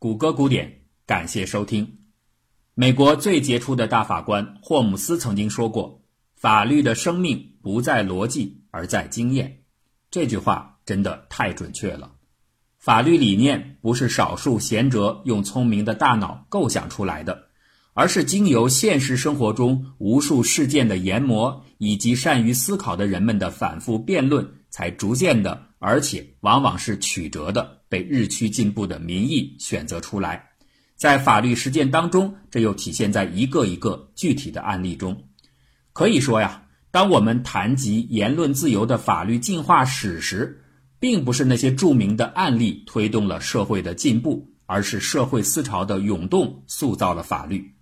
谷歌古典，感谢收听。美国最杰出的大法官霍姆斯曾经说过：“法律的生命不在逻辑，而在经验。”这句话真的太准确了。法律理念不是少数贤哲用聪明的大脑构想出来的，而是经由现实生活中无数事件的研磨，以及善于思考的人们的反复辩论，才逐渐的，而且往往是曲折的，被日趋进步的民意选择出来。在法律实践当中，这又体现在一个一个具体的案例中。可以说呀，当我们谈及言论自由的法律进化史时，并不是那些著名的案例推动了社会的进步，而是社会思潮的涌动塑造了法律。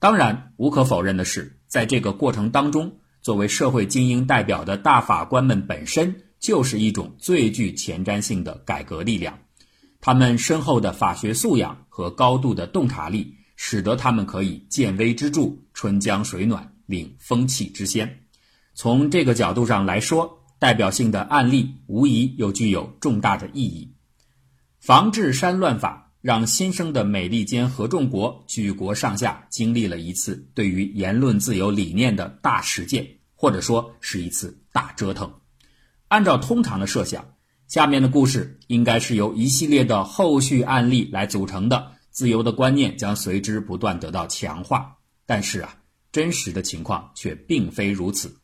当然，无可否认的是，在这个过程当中，作为社会精英代表的大法官们本身就是一种最具前瞻性的改革力量。他们深厚的法学素养和高度的洞察力，使得他们可以见微知著、春江水暖、领风气之先。从这个角度上来说，代表性的案例无疑又具有重大的意义。防治山乱法让新生的美利坚合众国举国上下经历了一次对于言论自由理念的大实践，或者说是一次大折腾。按照通常的设想。下面的故事应该是由一系列的后续案例来组成的，自由的观念将随之不断得到强化。但是啊，真实的情况却并非如此。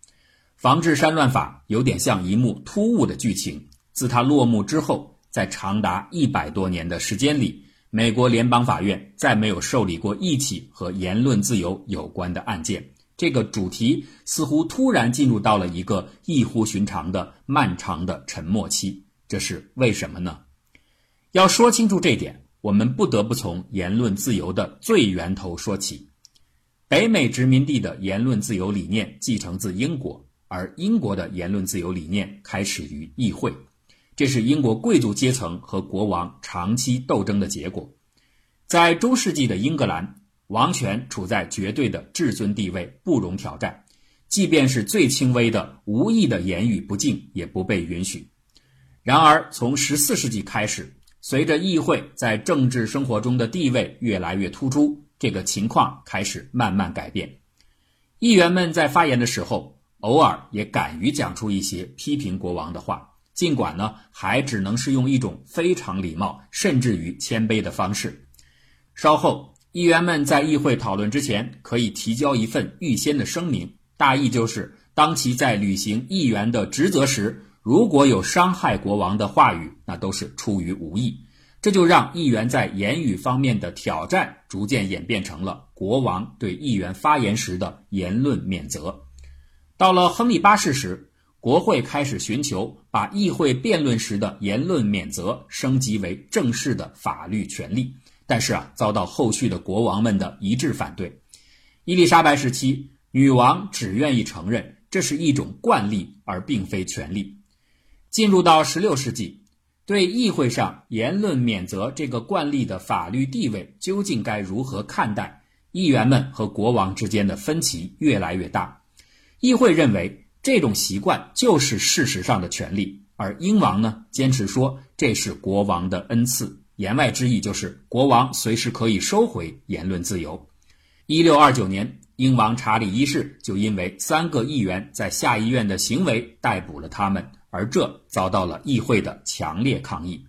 防治山乱法有点像一幕突兀的剧情。自它落幕之后，在长达一百多年的时间里，美国联邦法院再没有受理过一起和言论自由有关的案件。这个主题似乎突然进入到了一个异乎寻常的漫长的沉默期。这是为什么呢？要说清楚这点，我们不得不从言论自由的最源头说起。北美殖民地的言论自由理念继承自英国，而英国的言论自由理念开始于议会。这是英国贵族阶层和国王长期斗争的结果。在中世纪的英格兰，王权处在绝对的至尊地位，不容挑战。即便是最轻微的无意的言语不敬，也不被允许。然而，从十四世纪开始，随着议会在政治生活中的地位越来越突出，这个情况开始慢慢改变。议员们在发言的时候，偶尔也敢于讲出一些批评国王的话，尽管呢，还只能是用一种非常礼貌，甚至于谦卑的方式。稍后，议员们在议会讨论之前，可以提交一份预先的声明，大意就是，当其在履行议员的职责时。如果有伤害国王的话语，那都是出于无意，这就让议员在言语方面的挑战逐渐演变成了国王对议员发言时的言论免责。到了亨利八世时，国会开始寻求把议会辩论时的言论免责升级为正式的法律权利，但是啊，遭到后续的国王们的一致反对。伊丽莎白时期，女王只愿意承认这是一种惯例，而并非权利。进入到十六世纪，对议会上言论免责这个惯例的法律地位究竟该如何看待？议员们和国王之间的分歧越来越大。议会认为这种习惯就是事实上的权利，而英王呢坚持说这是国王的恩赐，言外之意就是国王随时可以收回言论自由。一六二九年，英王查理一世就因为三个议员在下议院的行为逮捕了他们。而这遭到了议会的强烈抗议。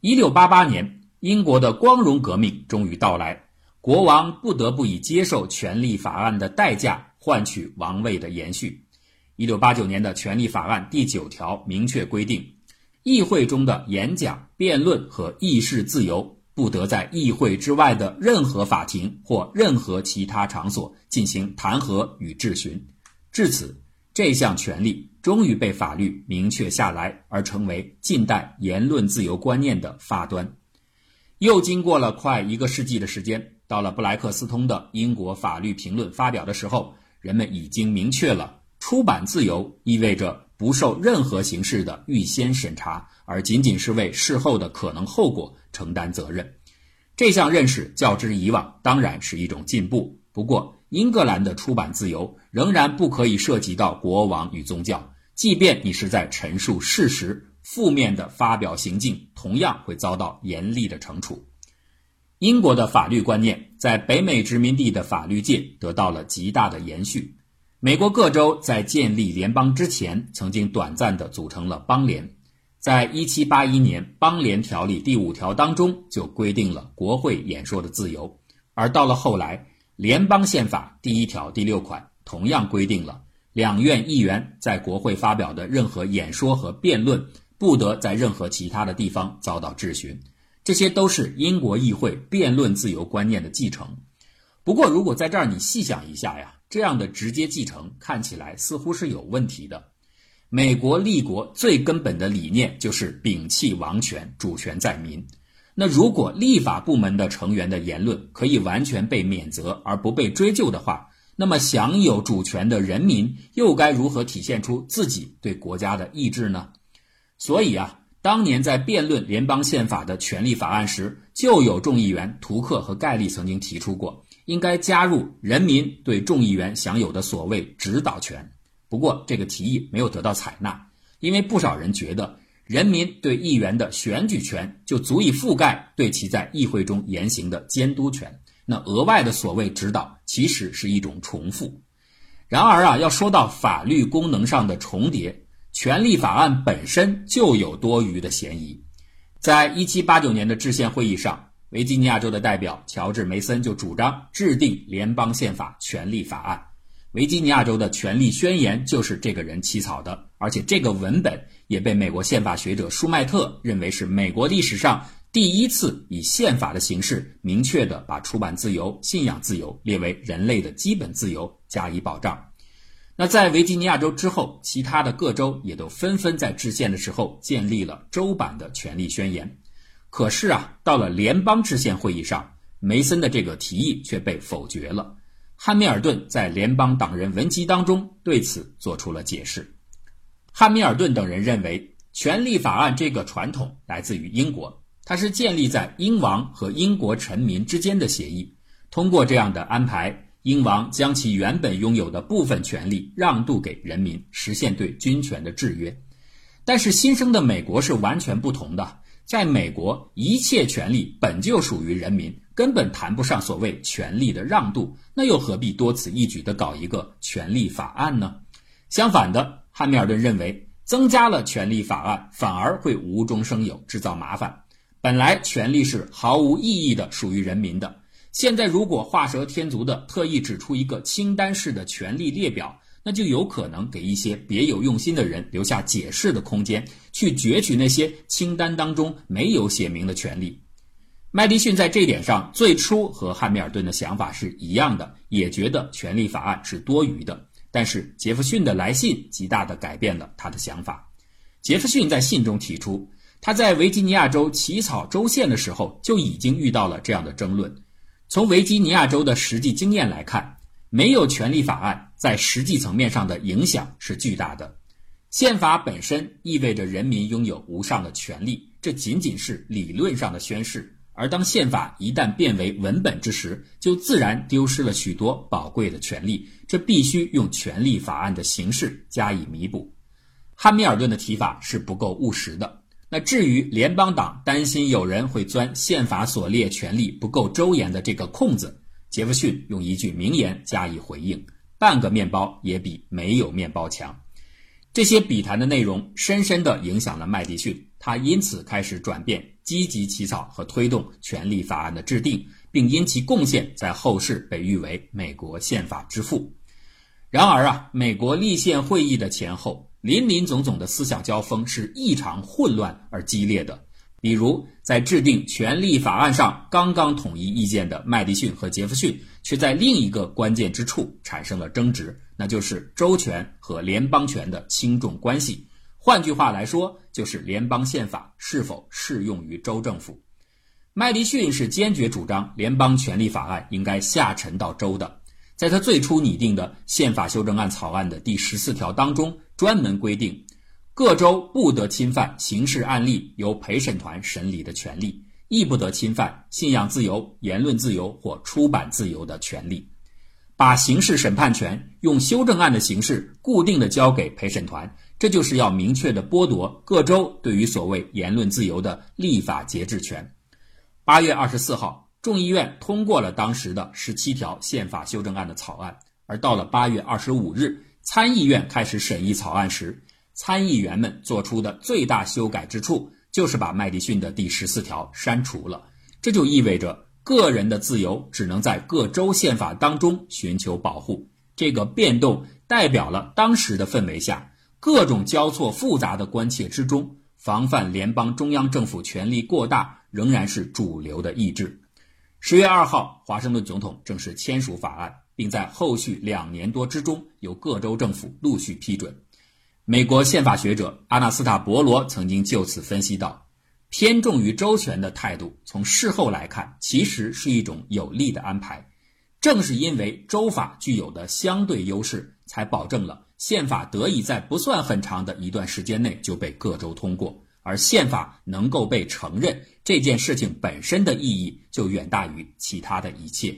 一六八八年，英国的光荣革命终于到来，国王不得不以接受权利法案的代价换取王位的延续。一六八九年的权利法案第九条明确规定，议会中的演讲、辩论和议事自由不得在议会之外的任何法庭或任何其他场所进行弹劾与质询。至此。这项权利终于被法律明确下来，而成为近代言论自由观念的发端。又经过了快一个世纪的时间，到了布莱克斯通的《英国法律评论》发表的时候，人们已经明确了出版自由意味着不受任何形式的预先审查，而仅仅是为事后的可能后果承担责任。这项认识较之以往当然是一种进步，不过。英格兰的出版自由仍然不可以涉及到国王与宗教，即便你是在陈述事实，负面的发表行径同样会遭到严厉的惩处。英国的法律观念在北美殖民地的法律界得到了极大的延续。美国各州在建立联邦之前，曾经短暂地组成了邦联。在1781年，《邦联条例》第五条当中就规定了国会演说的自由，而到了后来，《联邦宪法》第一条第六款同样规定了两院议员在国会发表的任何演说和辩论，不得在任何其他的地方遭到质询。这些都是英国议会辩论自由观念的继承。不过，如果在这儿你细想一下呀。这样的直接继承看起来似乎是有问题的。美国立国最根本的理念就是摒弃王权，主权在民。那如果立法部门的成员的言论可以完全被免责而不被追究的话，那么享有主权的人民又该如何体现出自己对国家的意志呢？所以啊，当年在辩论联邦宪法的权利法案时，就有众议员图克和盖利曾经提出过。应该加入人民对众议员享有的所谓指导权，不过这个提议没有得到采纳，因为不少人觉得人民对议员的选举权就足以覆盖对其在议会中言行的监督权，那额外的所谓指导其实是一种重复。然而啊，要说到法律功能上的重叠，权利法案本身就有多余的嫌疑。在一七八九年的制宪会议上。维吉尼亚州的代表乔治·梅森就主张制定联邦宪法权利法案。维吉尼亚州的权利宣言就是这个人起草的，而且这个文本也被美国宪法学者舒迈特认为是美国历史上第一次以宪法的形式明确的把出版自由、信仰自由列为人类的基本自由加以保障。那在维吉尼亚州之后，其他的各州也都纷纷在制宪的时候建立了州版的权利宣言。可是啊，到了联邦制宪会议上，梅森的这个提议却被否决了。汉密尔顿在联邦党人文集当中对此做出了解释。汉密尔顿等人认为，权利法案这个传统来自于英国，它是建立在英王和英国臣民之间的协议。通过这样的安排，英王将其原本拥有的部分权利让渡给人民，实现对军权的制约。但是新生的美国是完全不同的。在美国，一切权利本就属于人民，根本谈不上所谓权利的让渡，那又何必多此一举地搞一个权利法案呢？相反的，汉密尔顿认为，增加了权利法案反而会无中生有，制造麻烦。本来权利是毫无意义的，属于人民的，现在如果画蛇添足的特意指出一个清单式的权利列表。那就有可能给一些别有用心的人留下解释的空间，去攫取那些清单当中没有写明的权利。麦迪逊在这一点上最初和汉密尔顿的想法是一样的，也觉得权利法案是多余的。但是杰弗逊的来信极大地改变了他的想法。杰弗逊在信中提出，他在维吉尼亚州起草州宪的时候就已经遇到了这样的争论。从维吉尼亚州的实际经验来看。没有权利法案在实际层面上的影响是巨大的。宪法本身意味着人民拥有无上的权利，这仅仅是理论上的宣誓。而当宪法一旦变为文本之时，就自然丢失了许多宝贵的权利。这必须用权利法案的形式加以弥补。汉密尔顿的提法是不够务实的。那至于联邦党担心有人会钻宪法所列权利不够周延的这个空子。杰弗逊用一句名言加以回应：“半个面包也比没有面包强。”这些笔谈的内容深深地影响了麦迪逊，他因此开始转变，积极起草和推动权利法案的制定，并因其贡献在后世被誉为“美国宪法之父”。然而啊，美国立宪会议的前后，林林总总的思想交锋是异常混乱而激烈的。比如，在制定权利法案上刚刚统一意见的麦迪逊和杰弗逊，却在另一个关键之处产生了争执，那就是州权和联邦权的轻重关系。换句话来说，就是联邦宪法是否适用于州政府。麦迪逊是坚决主张联邦权利法案应该下沉到州的，在他最初拟定的宪法修正案草案的第十四条当中，专门规定。各州不得侵犯刑事案例由陪审团审理的权利，亦不得侵犯信仰自由、言论自由或出版自由的权利。把刑事审判权用修正案的形式固定的交给陪审团，这就是要明确的剥夺各州对于所谓言论自由的立法节制权。八月二十四号，众议院通过了当时的十七条宪法修正案的草案，而到了八月二十五日，参议院开始审议草案时，参议员们做出的最大修改之处，就是把麦迪逊的第十四条删除了。这就意味着个人的自由只能在各州宪法当中寻求保护。这个变动代表了当时的氛围下，各种交错复杂的关切之中，防范联邦中央政府权力过大仍然是主流的意志。十月二号，华盛顿总统正式签署法案，并在后续两年多之中由各州政府陆续批准。美国宪法学者阿纳斯塔·博罗曾经就此分析道：“偏重于周全的态度，从事后来看，其实是一种有利的安排。正是因为州法具有的相对优势，才保证了宪法得以在不算很长的一段时间内就被各州通过。”而宪法能够被承认这件事情本身的意义就远大于其他的一切。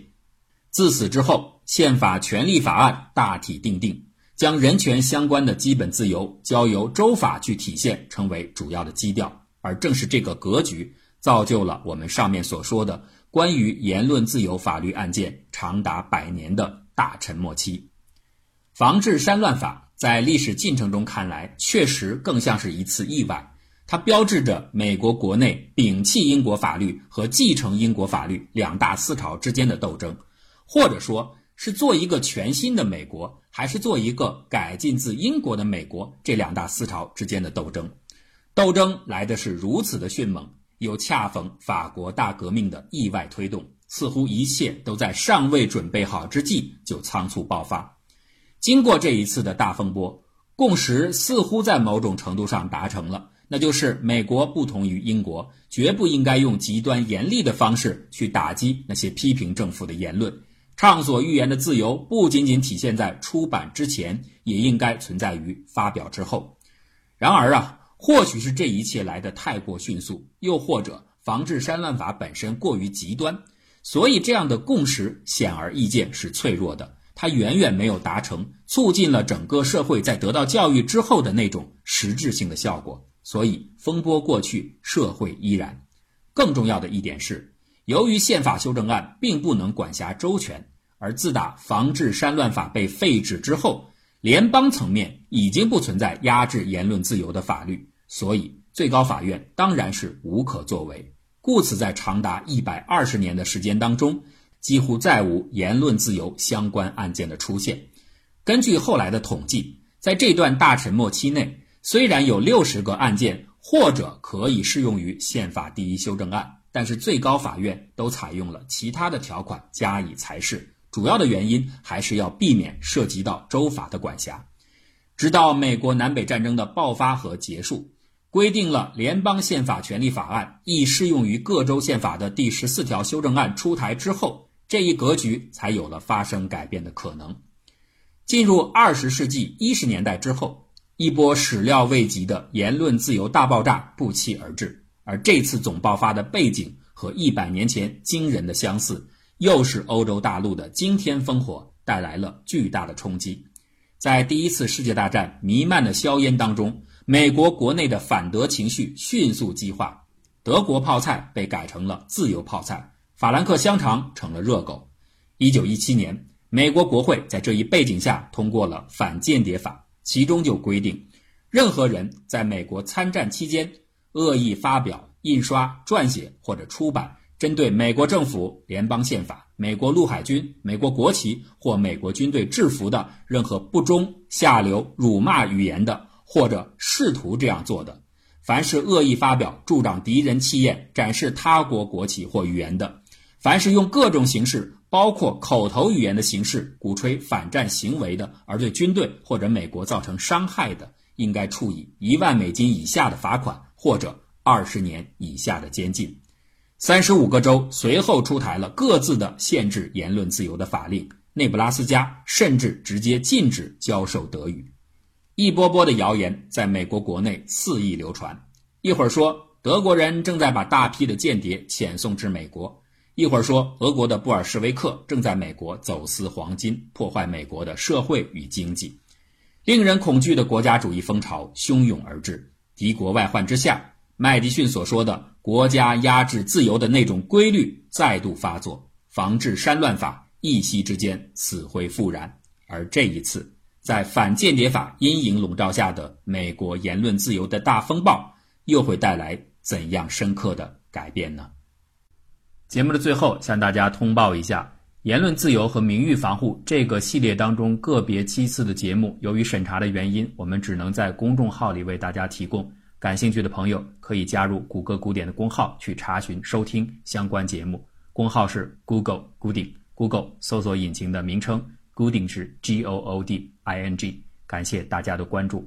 自此之后，宪法权利法案大体定定，将人权相关的基本自由交由州法去体现，成为主要的基调。而正是这个格局，造就了我们上面所说的关于言论自由法律案件长达百年的大沉默期。防治山乱法在历史进程中看来，确实更像是一次意外。它标志着美国国内摒弃英国法律和继承英国法律两大思潮之间的斗争，或者说是做一个全新的美国，还是做一个改进自英国的美国这两大思潮之间的斗争。斗争来的是如此的迅猛，又恰逢法国大革命的意外推动，似乎一切都在尚未准备好之际就仓促爆发。经过这一次的大风波，共识似乎在某种程度上达成了。那就是美国不同于英国，绝不应该用极端严厉的方式去打击那些批评政府的言论。畅所欲言的自由不仅仅体现在出版之前，也应该存在于发表之后。然而啊，或许是这一切来得太过迅速，又或者防治山乱法本身过于极端，所以这样的共识显而易见是脆弱的。它远远没有达成促进了整个社会在得到教育之后的那种实质性的效果。所以风波过去，社会依然。更重要的一点是，由于宪法修正案并不能管辖周全，而自打防治山乱法被废止之后，联邦层面已经不存在压制言论自由的法律，所以最高法院当然是无可作为。故此，在长达一百二十年的时间当中，几乎再无言论自由相关案件的出现。根据后来的统计，在这段大沉默期内。虽然有六十个案件或者可以适用于宪法第一修正案，但是最高法院都采用了其他的条款加以裁示。主要的原因还是要避免涉及到州法的管辖。直到美国南北战争的爆发和结束，规定了联邦宪法权利法案亦适用于各州宪法的第十四条修正案出台之后，这一格局才有了发生改变的可能。进入二十世纪一十年代之后。一波始料未及的言论自由大爆炸不期而至，而这次总爆发的背景和一百年前惊人的相似，又是欧洲大陆的惊天烽火带来了巨大的冲击。在第一次世界大战弥漫的硝烟当中，美国国内的反德情绪迅速激化，德国泡菜被改成了自由泡菜，法兰克香肠成了热狗。一九一七年，美国国会在这一背景下通过了反间谍法。其中就规定，任何人在美国参战期间恶意发表、印刷、撰写或者出版针对美国政府、联邦宪法、美国陆海军、美国国旗或美国军队制服的任何不忠、下流、辱骂语言的，或者试图这样做的，凡是恶意发表助长敌人气焰、展示他国国旗或语言的，凡是用各种形式。包括口头语言的形式鼓吹反战行为的，而对军队或者美国造成伤害的，应该处以一万美金以下的罚款或者二十年以下的监禁。三十五个州随后出台了各自的限制言论自由的法令，内布拉斯加甚至直接禁止教授德语。一波波的谣言在美国国内肆意流传，一会儿说德国人正在把大批的间谍遣送至美国。一会儿说，俄国的布尔什维克正在美国走私黄金，破坏美国的社会与经济，令人恐惧的国家主义风潮汹涌而至。敌国外患之下，麦迪逊所说的国家压制自由的那种规律再度发作，防治山乱法一夕之间死灰复燃。而这一次，在反间谍法阴影笼罩下的美国言论自由的大风暴，又会带来怎样深刻的改变呢？节目的最后，向大家通报一下：言论自由和名誉防护这个系列当中个别期次的节目，由于审查的原因，我们只能在公众号里为大家提供。感兴趣的朋友可以加入谷歌古典的公号去查询收听相关节目。公号是 Google 古典，Google 搜索引擎的名称，古典是 G O O D I N G。感谢大家的关注。